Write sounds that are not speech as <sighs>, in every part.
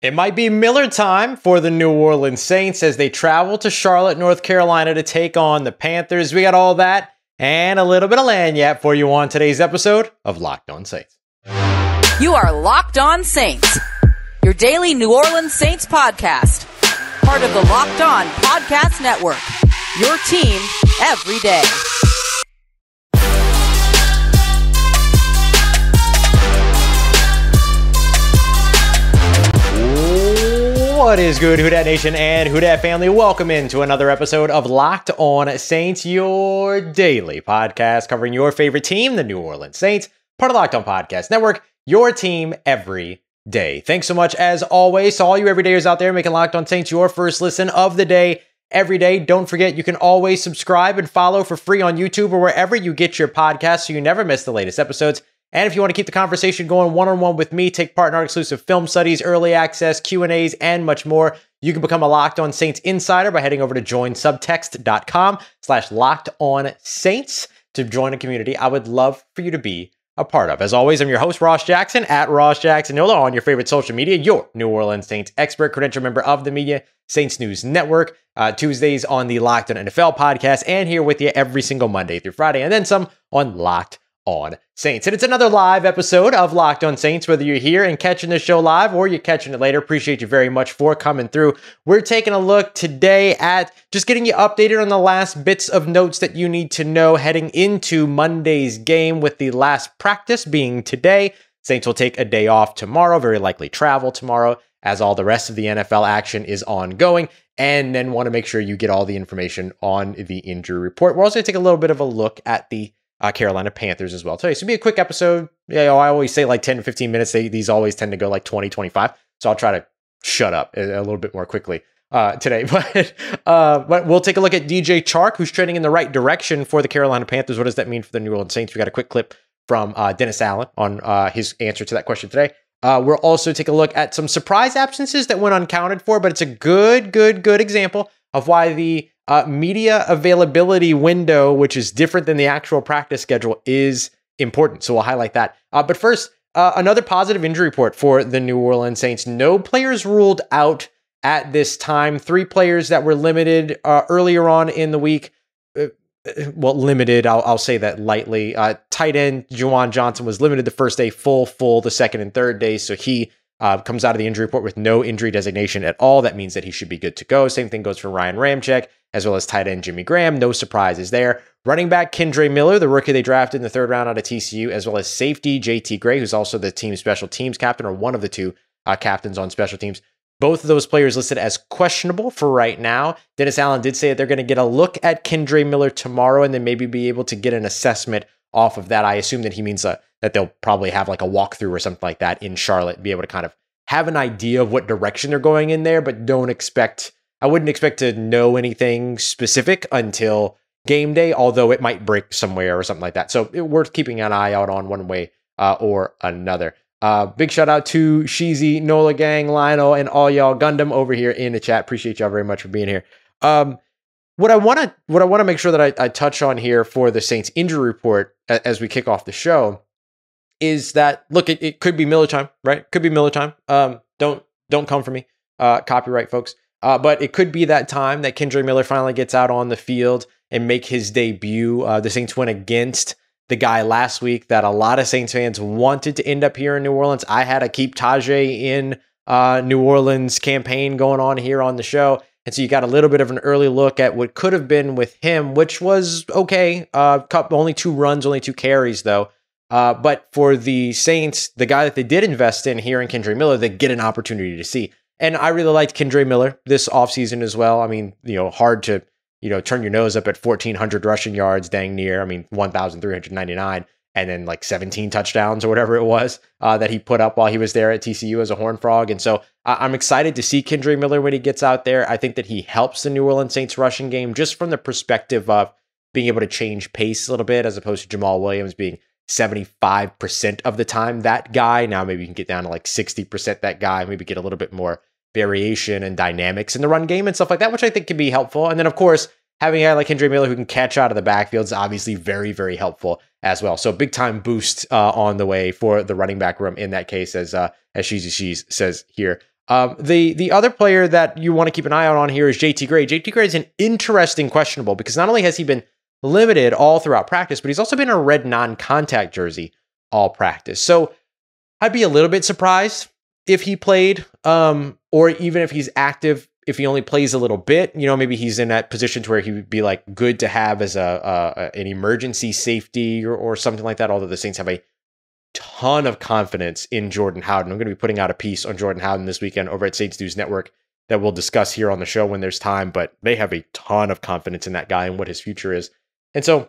It might be Miller time for the New Orleans Saints as they travel to Charlotte, North Carolina to take on the Panthers. We got all that and a little bit of lagniappe for you on today's episode of Locked On Saints. You are Locked On Saints, your daily New Orleans Saints podcast, part of the Locked On Podcast Network. Your team every day. What is good, Who Dat Nation and Who Dat family? Welcome into another episode of Locked On Saints, your daily podcast covering your favorite team, the New Orleans Saints, part of Locked On Podcast Network, your team every day. Thanks so much, as always, to all you everydayers out there making Locked On Saints your first listen of the day every day. Don't forget, you can always subscribe and follow for free on YouTube or wherever you get your podcasts so you never miss the latest episodes. And if you want to keep the conversation going one-on-one with me, take part in our exclusive film studies, early access, Q&As, and much more, you can become a Locked On Saints insider by heading over to joinsubtext.com slash locked on saints to join a community I would love for you to be a part of. As always, I'm your host, Ross Jackson, at Ross Jackson Nola on your favorite social media, your New Orleans Saints expert, credential member of the media, Saints News Network, uh, Tuesdays on the Locked On NFL podcast, and here with you every single Monday through Friday, and then some on Locked on Saints. And it's another live episode of Locked on Saints, whether you're here and catching the show live or you're catching it later. Appreciate you very much for coming through. We're taking a look today at just getting you updated on the last bits of notes that you need to know heading into Monday's game, with the last practice being today. Saints will take a day off tomorrow, very likely travel tomorrow, as all the rest of the NFL action is ongoing. And then want to make sure you get all the information on the injury report. We're also going to take a little bit of a look at the uh, Carolina Panthers as well today. So it'll be a quick episode. Yeah, you know, I always say like 10 to 15 minutes. They, these always tend to go like 20, 25. So I'll try to shut up a, a little bit more quickly uh, today. <laughs> But uh, but we'll take a look at DJ Chark, who's trending in the right direction for the Carolina Panthers. What does that mean for the New Orleans Saints? We got a quick clip from uh, Dennis Allen on uh, his answer to that question today. Uh, we'll also take a look at some surprise absences that went uncounted for, but it's a good, good, good example of why the uh, media availability window, which is different than the actual practice schedule, is important. So we'll highlight that. Uh, but first, uh, another positive injury report for the New Orleans Saints. No players ruled out at this time. Three players that were limited uh, earlier on in the week. Uh, well, limited, I'll, I'll say that lightly. Uh, tight end Juwan Johnson was limited the first day, full, full the second and third day. So he uh, comes out of the injury report with no injury designation at all. That means that he should be good to go. Same thing goes for Ryan Ramczyk, as well as tight end Jimmy Graham. No surprises there. Running back Kendre Miller, the rookie they drafted in the third round out of TCU, as well as safety JT Gray, who's also the team special teams captain, or one of the two uh, captains on special teams. Both of those players listed as questionable for right now. Dennis Allen did say that they're going to get a look at Kendre Miller tomorrow and then maybe be able to get an assessment off of that. I assume that he means uh, that they'll probably have like a walkthrough or something like that in Charlotte, be able to kind of have an idea of what direction they're going in there, but don't expect, I wouldn't expect to know anything specific until game day, although it might break somewhere or something like that. So it, worth keeping an eye out on one way uh, or another. Uh, big shout out to Sheezy, Nola Gang, Lionel, and all y'all Gundam over here in the chat. Appreciate y'all very much for being here. Um, what I want to what I want to make sure that I, I, touch on here for the Saints injury report as we kick off the show is that look, it, it could be Miller time, right? Could be Miller time. Um, don't don't come for me, uh, copyright folks. Uh, but it could be that time that Kendre Miller finally gets out on the field and make his debut. Uh, the Saints went against the guy last week that a lot of Saints fans wanted to end up here in New Orleans. I had a keep Tyjae in uh, New Orleans campaign going on here on the show. And so you got a little bit of an early look at what could have been with him, which was okay. Uh, only two runs, only two carries, though. Uh, but for the Saints, the guy that they did invest in here in Kendre Miller, they get an opportunity to see. And I really liked Kendre Miller this offseason as well. I mean, you know, hard to, you know, turn your nose up at 1,400 rushing yards, dang near. I mean, 1,399 and then like 17 touchdowns or whatever it was uh, that he put up while he was there at TCU as a Horn Frog. And so I- am excited to see Kendre Miller when he gets out there. I think that he helps the New Orleans Saints rushing game just from the perspective of being able to change pace a little bit as opposed to Jamaal Williams being 75% of the time that guy. Now maybe you can get down to like 60% that guy, maybe get a little bit more variation and dynamics in the run game and stuff like that, which I think can be helpful. And then, of course, having a guy like Kendre Miller who can catch out of the backfield is obviously very, very helpful as well. So big time boost uh, on the way for the running back room in that case, as uh, as Sheezy Sheez says here. Um, the the other player that you want to keep an eye out on here is JT Gray. JT Gray is an interesting questionable because not only has he been limited all throughout practice, but he's also been a red non-contact jersey all practice. So I'd be a little bit surprised if he played, um, or even if he's active. If he only plays a little bit, you know, maybe he's in that position to where he would be like good to have as a, a an emergency safety or, or something like that. Although the Saints have a ton of confidence in Jordan Howden. I'm going to be putting out a piece on Jordan Howden this weekend over at Saints News Network that we'll discuss here on the show when there's time, but they have a ton of confidence in that guy and what his future is. And so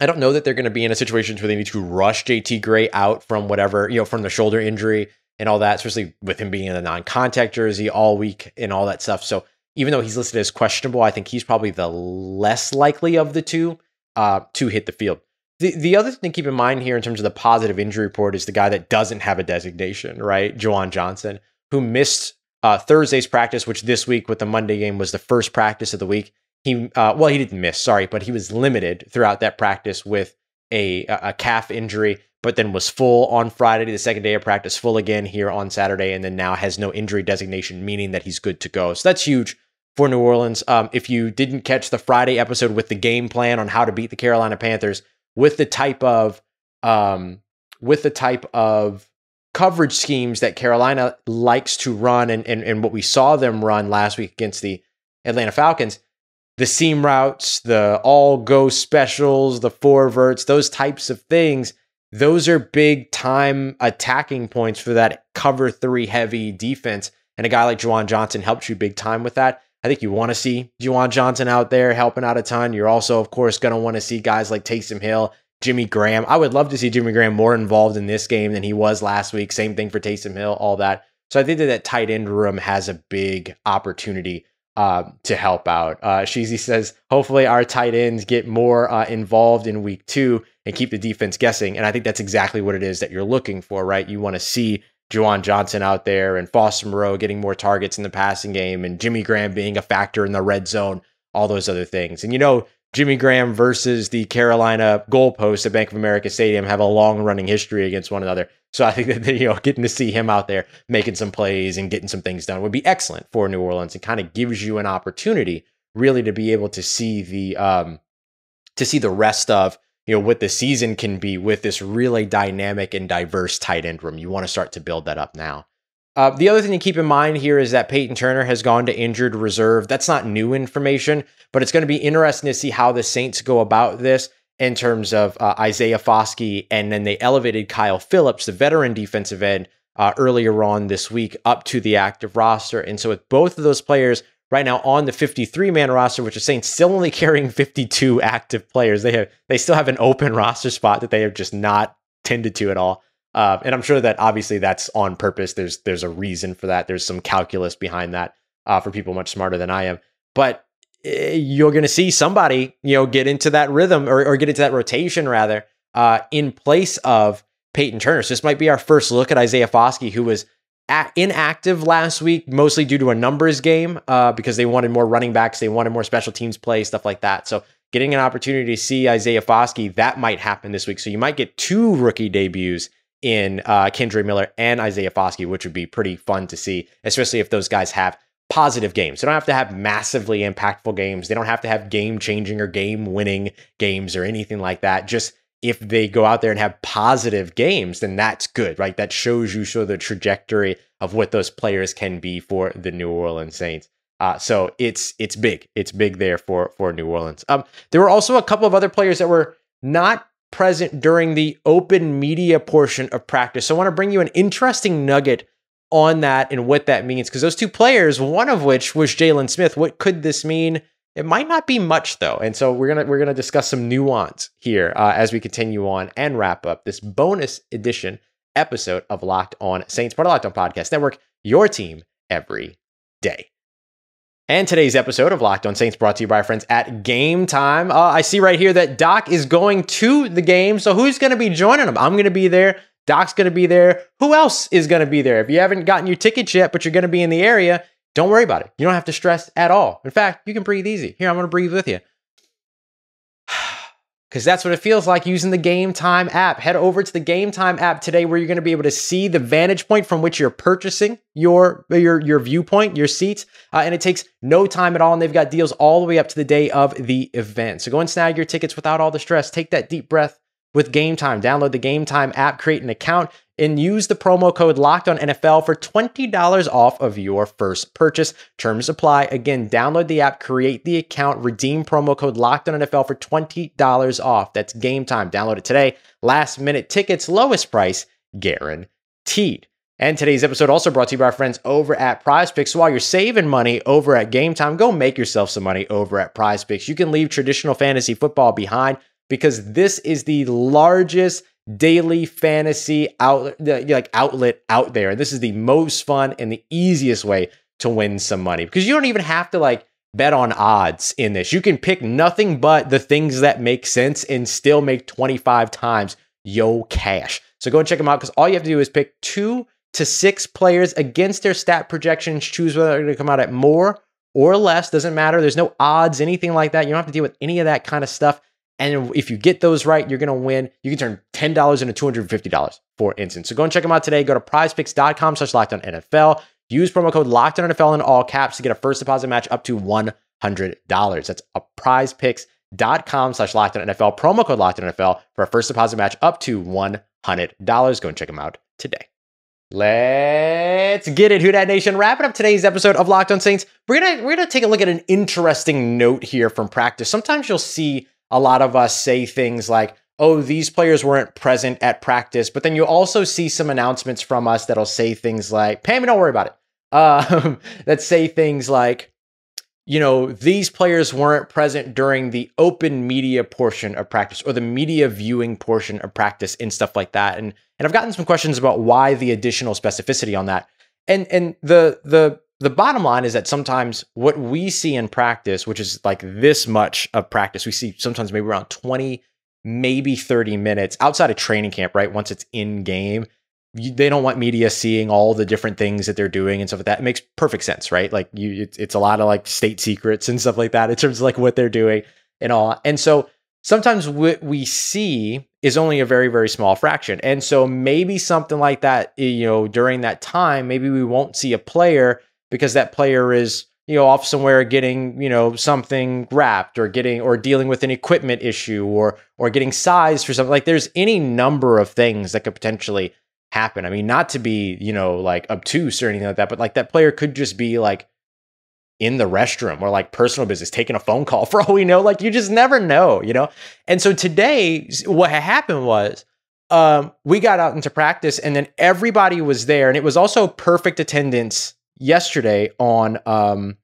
I don't know that they're going to be in a situation where they need to rush JT Gray out from whatever, you know, from the shoulder injury and all that, especially with him being in a non contact jersey all week and all that stuff. So even though he's listed as questionable, I think he's probably the less likely of the two uh, to hit the field. The, the other thing to keep in mind here in terms of the positive injury report is the guy that doesn't have a designation, right? Juwan Johnson, who missed uh, Thursday's practice, which this week with the Monday game was the first practice of the week. He, uh, well, he didn't miss, sorry, but he was limited throughout that practice with a, a calf injury, but then was full on Friday, the second day of practice, full again here on Saturday, and then now has no injury designation, meaning that he's good to go. So that's huge for New Orleans. Um, if you didn't catch the Friday episode with the game plan on how to beat the Carolina Panthers, with the type of um, with the type of coverage schemes that Carolina likes to run and, and, and what we saw them run last week against the Atlanta Falcons, the seam routes, the all go specials, the four verts, those types of things, those are big time attacking points for that cover three heavy defense. And a guy like Juwan Johnson helps you big time with that. I think you want to see Juwan Johnson out there helping out a ton. You're also, of course, going to want to see guys like Taysom Hill, Jimmy Graham. I would love to see Jimmy Graham more involved in this game than he was last week. Same thing for Taysom Hill, all that. So I think that that tight end room has a big opportunity uh, to help out. Uh, Sheezy says, hopefully our tight ends get more uh, involved in week two and keep the defense guessing. And I think that's exactly what it is that you're looking for, right? You want to see Juwan Johnson out there and Foster Moreau getting more targets in the passing game and Jimmy Graham being a factor in the red zone, all those other things. And you know, Jimmy Graham versus the Carolina goalposts at Bank of America Stadium have a long running history against one another. So I think <laughs> that you know getting to see him out there making some plays and getting some things done would be excellent for New Orleans and kind of gives you an opportunity really to be able to see the um to see the rest of you know what the season can be with this really dynamic and diverse tight end room. You want to start to build that up now. Uh, the other thing to keep in mind here is that Payton Turner has gone to injured reserve. That's not new information, but it's going to be interesting to see how the Saints go about this in terms of uh, Isaiah Foskey, and then they elevated Kyle Phillips, the veteran defensive end, uh, earlier on this week up to the active roster. And so with both of those players right now on the 53 man roster, which is saying still only carrying 52 active players. They have they still have an open roster spot that they have just not tended to at all. Uh, and I'm sure that obviously that's on purpose. There's there's a reason for that. There's some calculus behind that uh, for people much smarter than I am. But eh, you're going to see somebody you know get into that rhythm or, or get into that rotation rather uh, in place of Payton Turner. So this might be our first look at Isaiah Foskey, who was inactive last week, mostly due to a numbers game, uh, because they wanted more running backs, they wanted more special teams play, stuff like that. So getting an opportunity to see Isaiah Foskey, that might happen this week. So you might get two rookie debuts in uh, Kendre Miller and Isaiah Foskey, which would be pretty fun to see, especially if those guys have positive games. They don't have to have massively impactful games. They don't have to have game changing or game winning games or anything like that. Just if they go out there and have positive games, then that's good, right? That shows you show the trajectory of what those players can be for the New Orleans Saints. Uh, so it's it's big. It's big there for for New Orleans. Um, there were also a couple of other players that were not present during the open media portion of practice. So I want to bring you an interesting nugget on that and what that means because those two players, one of which was Jaylon Smith. What could this mean? It might not be much though, and so we're gonna we're gonna discuss some nuance here uh, as we continue on and wrap up this bonus edition episode of Locked On Saints, part of Locked On Podcast Network. Your team every day. And today's episode of Locked On Saints brought to you by our friends at Game Time. Uh, I see right here that Doc is going to the game. So who's going to be joining him? I'm going to be there. Doc's going to be there. Who else is going to be there? If you haven't gotten your tickets yet, but you're going to be in the area, don't worry about it. You don't have to stress at all. In fact, you can breathe easy. Here, I'm going to breathe with you. <sighs> because that's what it feels like using the Game Time app. Head over to the Game Time app today where you're going to be able to see the vantage point from which you're purchasing your your your viewpoint, your seats, uh, and it takes no time at all and they've got deals all the way up to the day of the event. So go and snag your tickets without all the stress. Take that deep breath with Game Time. Download the Game Time app, create an account, and use the promo code Locked On NFL for $20 off of your first purchase. Terms apply. Again, download the app, create the account, redeem promo code Locked On NFL for $20 off. That's Game Time. Download it today. Last minute tickets, lowest price guaranteed. And today's episode also brought to you by our friends over at Prize Picks. So while you're saving money over at Game Time, go make yourself some money over at Prize Picks. You can leave traditional fantasy football behind because this is the largest daily fantasy outlet like outlet out there. And this is the most fun and the easiest way to win some money because you don't even have to like bet on odds in this. You can pick nothing but the things that make sense and still make 25 times yo cash. So go and check them out because all you have to do is pick two to six players against their stat projections choose whether they're going to come out at more or less doesn't matter. There's no odds anything like that. You don't have to deal with any of that kind of stuff and if you get those right, you're going to win. You can turn $10 into $250, for instance. So go and check them out today. Go to prizepicks.com slash locked on NFL. Use promo code locked on NFL in all caps to get a first deposit match up to $100. That's a prizepicks.com slash locked on NFL. Promo code locked on NFL for a first deposit match up to $100. Go and check them out today. Let's get it, Who Dat Nation. Wrapping up today's episode of Locked On Saints, we're gonna we're gonna take a look at an interesting note here from practice. Sometimes you'll see a lot of us say things like, oh, these players weren't present at practice. But then you also see some announcements from us that'll say things like, Pam, don't worry about it. <laughs> Um, that say things like, you know, these players weren't present during the open media portion of practice or the media viewing portion of practice and stuff like that. And and I've gotten some questions about why the additional specificity on that. And and the the the bottom line is that sometimes what we see in practice, which is like this much of practice, we see sometimes maybe around 20, maybe 30 minutes outside of training camp, right? Once it's in game, they don't want media seeing all the different things that they're doing and stuff like that. It makes perfect sense, right? Like you, it's, it's a lot of like state secrets and stuff like that in terms of like what they're doing and all. And so sometimes what we see is only a very very small fraction and so maybe something like that you know during that time maybe we won't see a player because that player is you know off somewhere getting you know something wrapped or getting or dealing with an equipment issue or or getting sized for something. Like there's any number of things that could potentially happen. I mean not to be you know like obtuse or anything like that but like that player could just be like in the restroom or like personal business taking a phone call <laughs> for all we know. Like you just never know you know? And so today what happened was um, we got out into practice and then everybody was there and it was also perfect attendance yesterday on um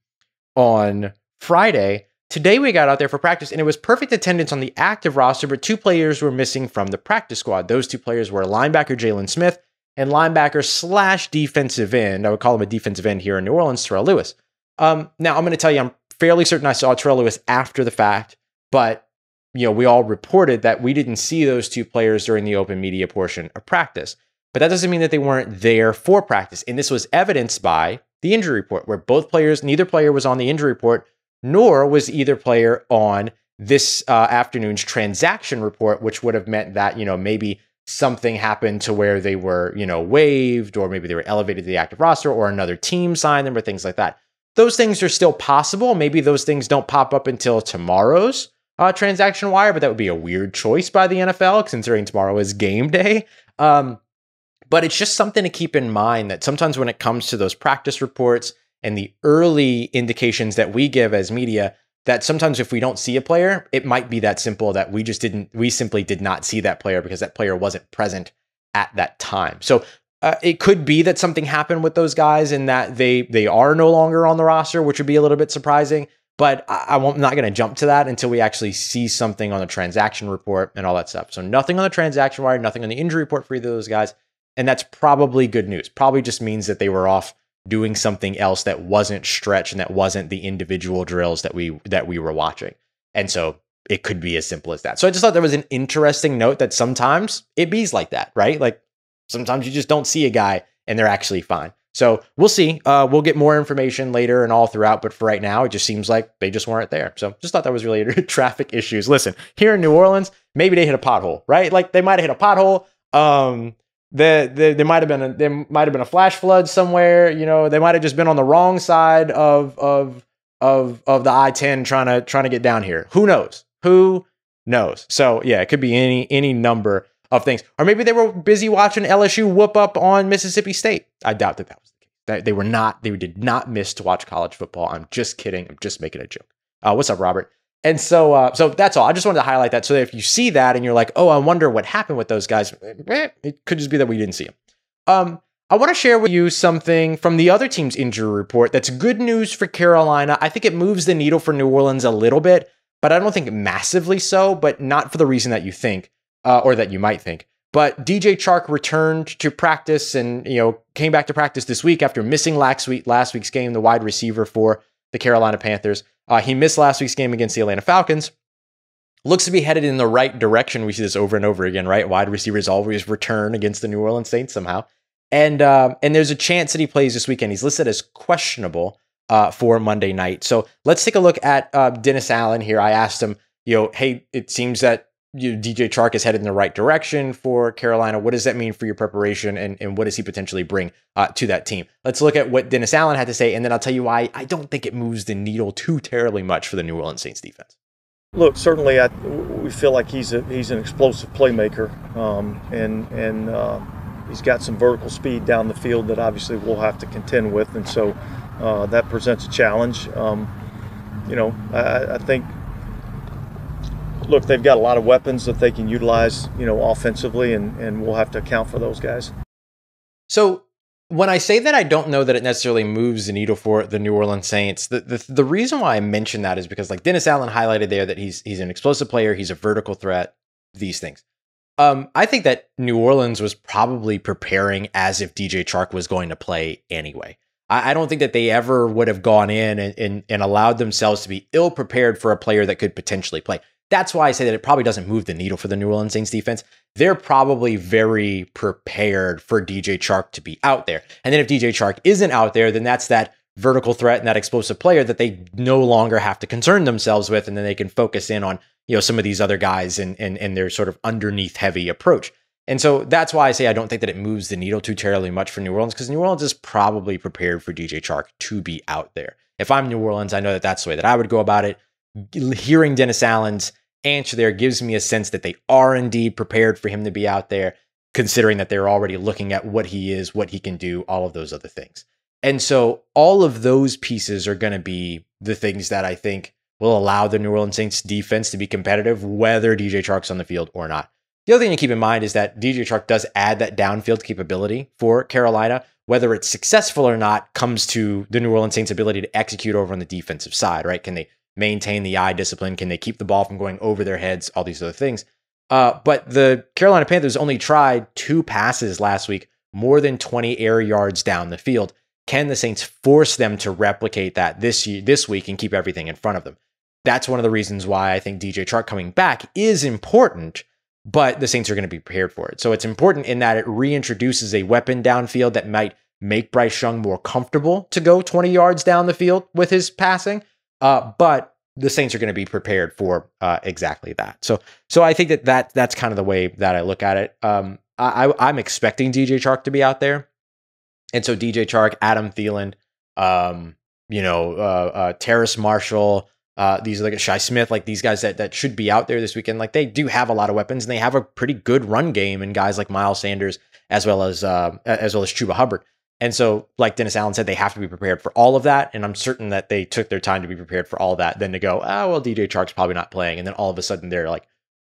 on Friday. Today we got out there for practice and it was perfect attendance on the active roster, but two players were missing from the practice squad. Those two players were linebacker Jaylon Smith and linebacker slash defensive end. I would call him a defensive end here in New Orleans, Terrell Lewis. Um, now I'm going to tell you, I'm fairly certain I saw Terrell Lewis after the fact, but you know, we all reported that we didn't see those two players during the open media portion of practice. But that doesn't mean that they weren't there for practice. And this was evidenced by the injury report, where both players, neither player was on the injury report, nor was either player on this uh, afternoon's transaction report, which would have meant that, you know, maybe something happened to where they were, you know, waived, or maybe they were elevated to the active roster, or another team signed them, or things like that. Those things are still possible. Maybe those things don't pop up until tomorrow's uh, transaction wire, but that would be a weird choice by the NFL, considering tomorrow is game day. Um, but it's just something to keep in mind that sometimes when it comes to those practice reports and the early indications that we give as media, that sometimes if we don't see a player, it might be that simple that we just didn't, we simply did not see that player because that player wasn't present at that time. So uh, it could be that something happened with those guys and that they they are no longer on the roster, which would be a little bit surprising. But I, am not going to jump to that until we actually see something on the transaction report and all that stuff. So nothing on the transaction wire, nothing on the injury report for either of those guys. And that's probably good news. Probably just means that they were off doing something else that wasn't stretch and that wasn't the individual drills that we that we were watching. And so it could be as simple as that. So I just thought there was an interesting note that sometimes it bees like that, right? Like sometimes you just don't see a guy and they're actually fine. So we'll see. Uh, we'll get more information later and all throughout. But for right now, it just seems like they just weren't there. So just thought that was really <laughs> traffic issues. Listen, here in New Orleans, maybe they hit a pothole, right? Like they might have hit a pothole. Um, the, the, there might have been a there might have been a flash flood somewhere. You know, they might have just been on the wrong side of of of of the I ten trying to trying to get down here. Who knows? Who knows? So yeah, it could be any any number of things, or maybe they were busy watching LSU whoop up on Mississippi State. I doubt that that was the case. That they were not. They did not miss to watch college football. I'm just kidding. I'm just making a joke. Uh, what's up, Robert? And so, uh, so that's all. I just wanted to highlight that so that if you see that and you're like, oh, I wonder what happened with those guys, eh, it could just be that we didn't see them. Um, I want to share with you something from the other team's injury report that's good news for Carolina. I think it moves the needle for New Orleans a little bit, but I don't think massively so, but not for the reason that you think uh, or that you might think. But DJ Chark returned to practice and you know came back to practice this week after missing last week last week's game, the wide receiver for the Carolina Panthers. Uh, he missed last week's game against the Atlanta Falcons. Looks to be headed in the right direction. We see this over and over again, right? Wide receivers always return against the New Orleans Saints somehow, and uh, and there's a chance that he plays this weekend. He's listed as questionable uh, for Monday night. So let's take a look at uh, Dennis Allen here. I asked him, you know, hey, it seems that you know, DJ Chark is headed in the right direction for Carolina. What does that mean for your preparation, and, and what does he potentially bring uh, to that team? Let's look at what Dennis Allen had to say, and then I'll tell you why I don't think it moves the needle too terribly much for the New Orleans Saints defense. Look, certainly, I, we feel like he's a, he's an explosive playmaker, um, and and uh, he's got some vertical speed down the field that obviously we'll have to contend with, and so uh, that presents a challenge. Um, you know, I, I think look, they've got a lot of weapons that they can utilize, you know, offensively, and, and we'll have to account for those guys. So when I say that I don't know that it necessarily moves the needle for the New Orleans Saints, the, the, the reason why I mention that is because like Dennis Allen highlighted there that he's he's an explosive player, he's a vertical threat, these things. Um, I think that New Orleans was probably preparing as if DJ Chark was going to play anyway. I, don't think that they ever would have gone in and, and, and allowed themselves to be ill prepared for a player that could potentially play. That's why I say that it probably doesn't move the needle for the New Orleans Saints defense. They're probably very prepared for DJ Chark to be out there. And then if DJ Chark isn't out there, then that's that vertical threat and that explosive player that they no longer have to concern themselves with. And then they can focus in on, you know, some of these other guys and, and, and their sort of underneath heavy approach. And so that's why I say I don't think that it moves the needle too terribly much for New Orleans because New Orleans is probably prepared for DJ Chark to be out there. If I'm New Orleans, I know that that's the way that I would go about it. Hearing Dennis Allen's answer there gives me a sense that they are indeed prepared for him to be out there, considering that they're already looking at what he is, what he can do, all of those other things. And so all of those pieces are going to be the things that I think will allow the New Orleans Saints defense to be competitive, whether DJ Chark's on the field or not. The other thing to keep in mind is that DJ Chark does add that downfield capability for Carolina. Whether it's successful or not comes to the New Orleans Saints' ability to execute over on the defensive side, right? Can they maintain the eye discipline? Can they keep the ball from going over their heads? All these other things. Uh, but the Carolina Panthers only tried two passes last week, more than 20 air yards down the field. Can the Saints force them to replicate that this year, this week and keep everything in front of them? That's one of the reasons why I think DJ Chark coming back is important, but the Saints are going to be prepared for it. So it's important in that it reintroduces a weapon downfield that might make Bryce Young more comfortable to go 20 yards down the field with his passing. Uh, but the Saints are going to be prepared for uh, exactly that. So, so I think that, that that's kind of the way that I look at it. Um, I, I'm expecting DJ Chark to be out there, and so DJ Chark, Adam Thielen, um, you know, uh, uh, Terrace Marshall, uh, these like Shi Smith, like these guys that that should be out there this weekend. Like they do have a lot of weapons, and they have a pretty good run game, and guys like Miles Sanders as well as uh, as well as Chuba Hubbard. And so, like Dennis Allen said, they have to be prepared for all of that. And I'm certain that they took their time to be prepared for all that. Then to go, oh, well, DJ Chark's probably not playing. And then all of a sudden they're like,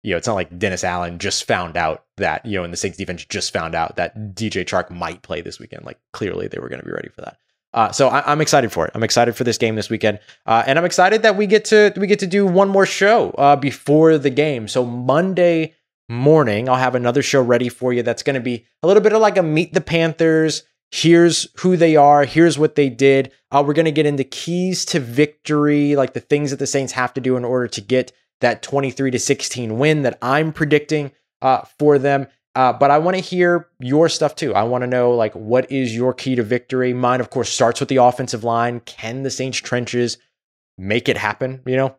you know, it's not like Dennis Allen just found out that, you know, and the Saints defense just found out that DJ Chark might play this weekend. Like clearly they were going to be ready for that. Uh, so I, am excited for it. I'm excited for this game this weekend, uh, and I'm excited that we get to we get to do one more show uh, before the game. So Monday morning, I'll have another show ready for you. That's going to be a little bit of like a meet the Panthers here's who they are, here's what they did. Uh, we're going to get into keys to victory, like the things that the Saints have to do in order to get that 23 to 16 win that I'm predicting uh, for them. Uh, but I want to hear your stuff too. I want to know like what is your key to victory. Mine, of course, starts with the offensive line. Can the Saints trenches make it happen? You know,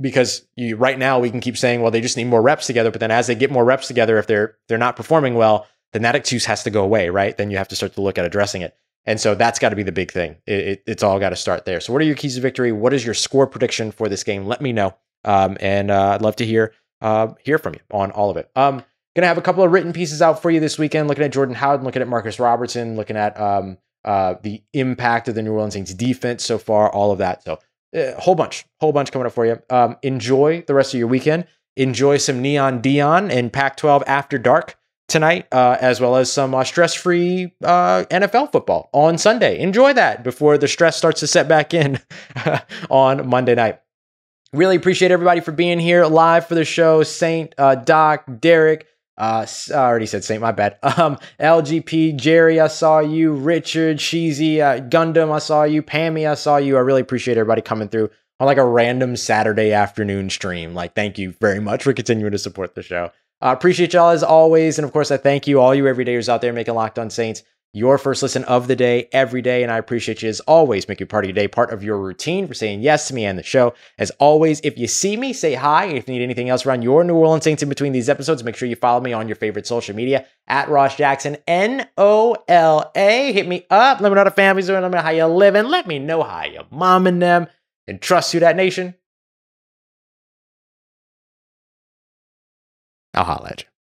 because you right now we can keep saying, well, they just need more reps together. But then as they get more reps together, if they're they're not performing well, then that excuse has to go away, right? Then you have to start to look at addressing it. And so that's got to be the big thing. It, it, it's all got to start there. So, what are your keys to victory? What is your score prediction for this game? Let me know, um, and uh, I'd love to hear uh, hear from you on all of it. Um, gonna have a couple of written pieces out for you this weekend. Looking at Jordan Howden, looking at Marcus Robertson, looking at um, uh, the impact of the New Orleans Saints defense so far. All of that. So, a uh, whole bunch, whole bunch coming up for you. Um, enjoy the rest of your weekend. Enjoy some Neon Deion and Pac-12 After Dark tonight, uh, as well as some uh, stress free uh, NFL football on Sunday. Enjoy that before the stress starts to set back in <laughs> on Monday night. Really appreciate everybody for being here live for the show. Saint, uh, Doc, Derek, uh, I already said Saint, my bad. <laughs> Um, LGP, Jerry, I saw you. Richard, Cheesy, uh, Gundam, I saw you. Pammy, I saw you. I really appreciate everybody coming through on like a random Saturday afternoon stream. Like, thank you very much for continuing to support the show. I uh, appreciate y'all as always. And of course, I thank you, all you everydayers out there making Locked On Saints your first listen of the day every day. And I appreciate you as always, you part of your day, part of your routine for saying yes to me and the show. As always, if you see me, say hi. If you need anything else around your New Orleans Saints in between these episodes, make sure you follow me on your favorite social media at Ross Jackson, N O L A. Hit me up. Let me know how the family's doing. Let me know how you're living. Let me know how your mom and them. And trust you, that nation. I'll holla at you.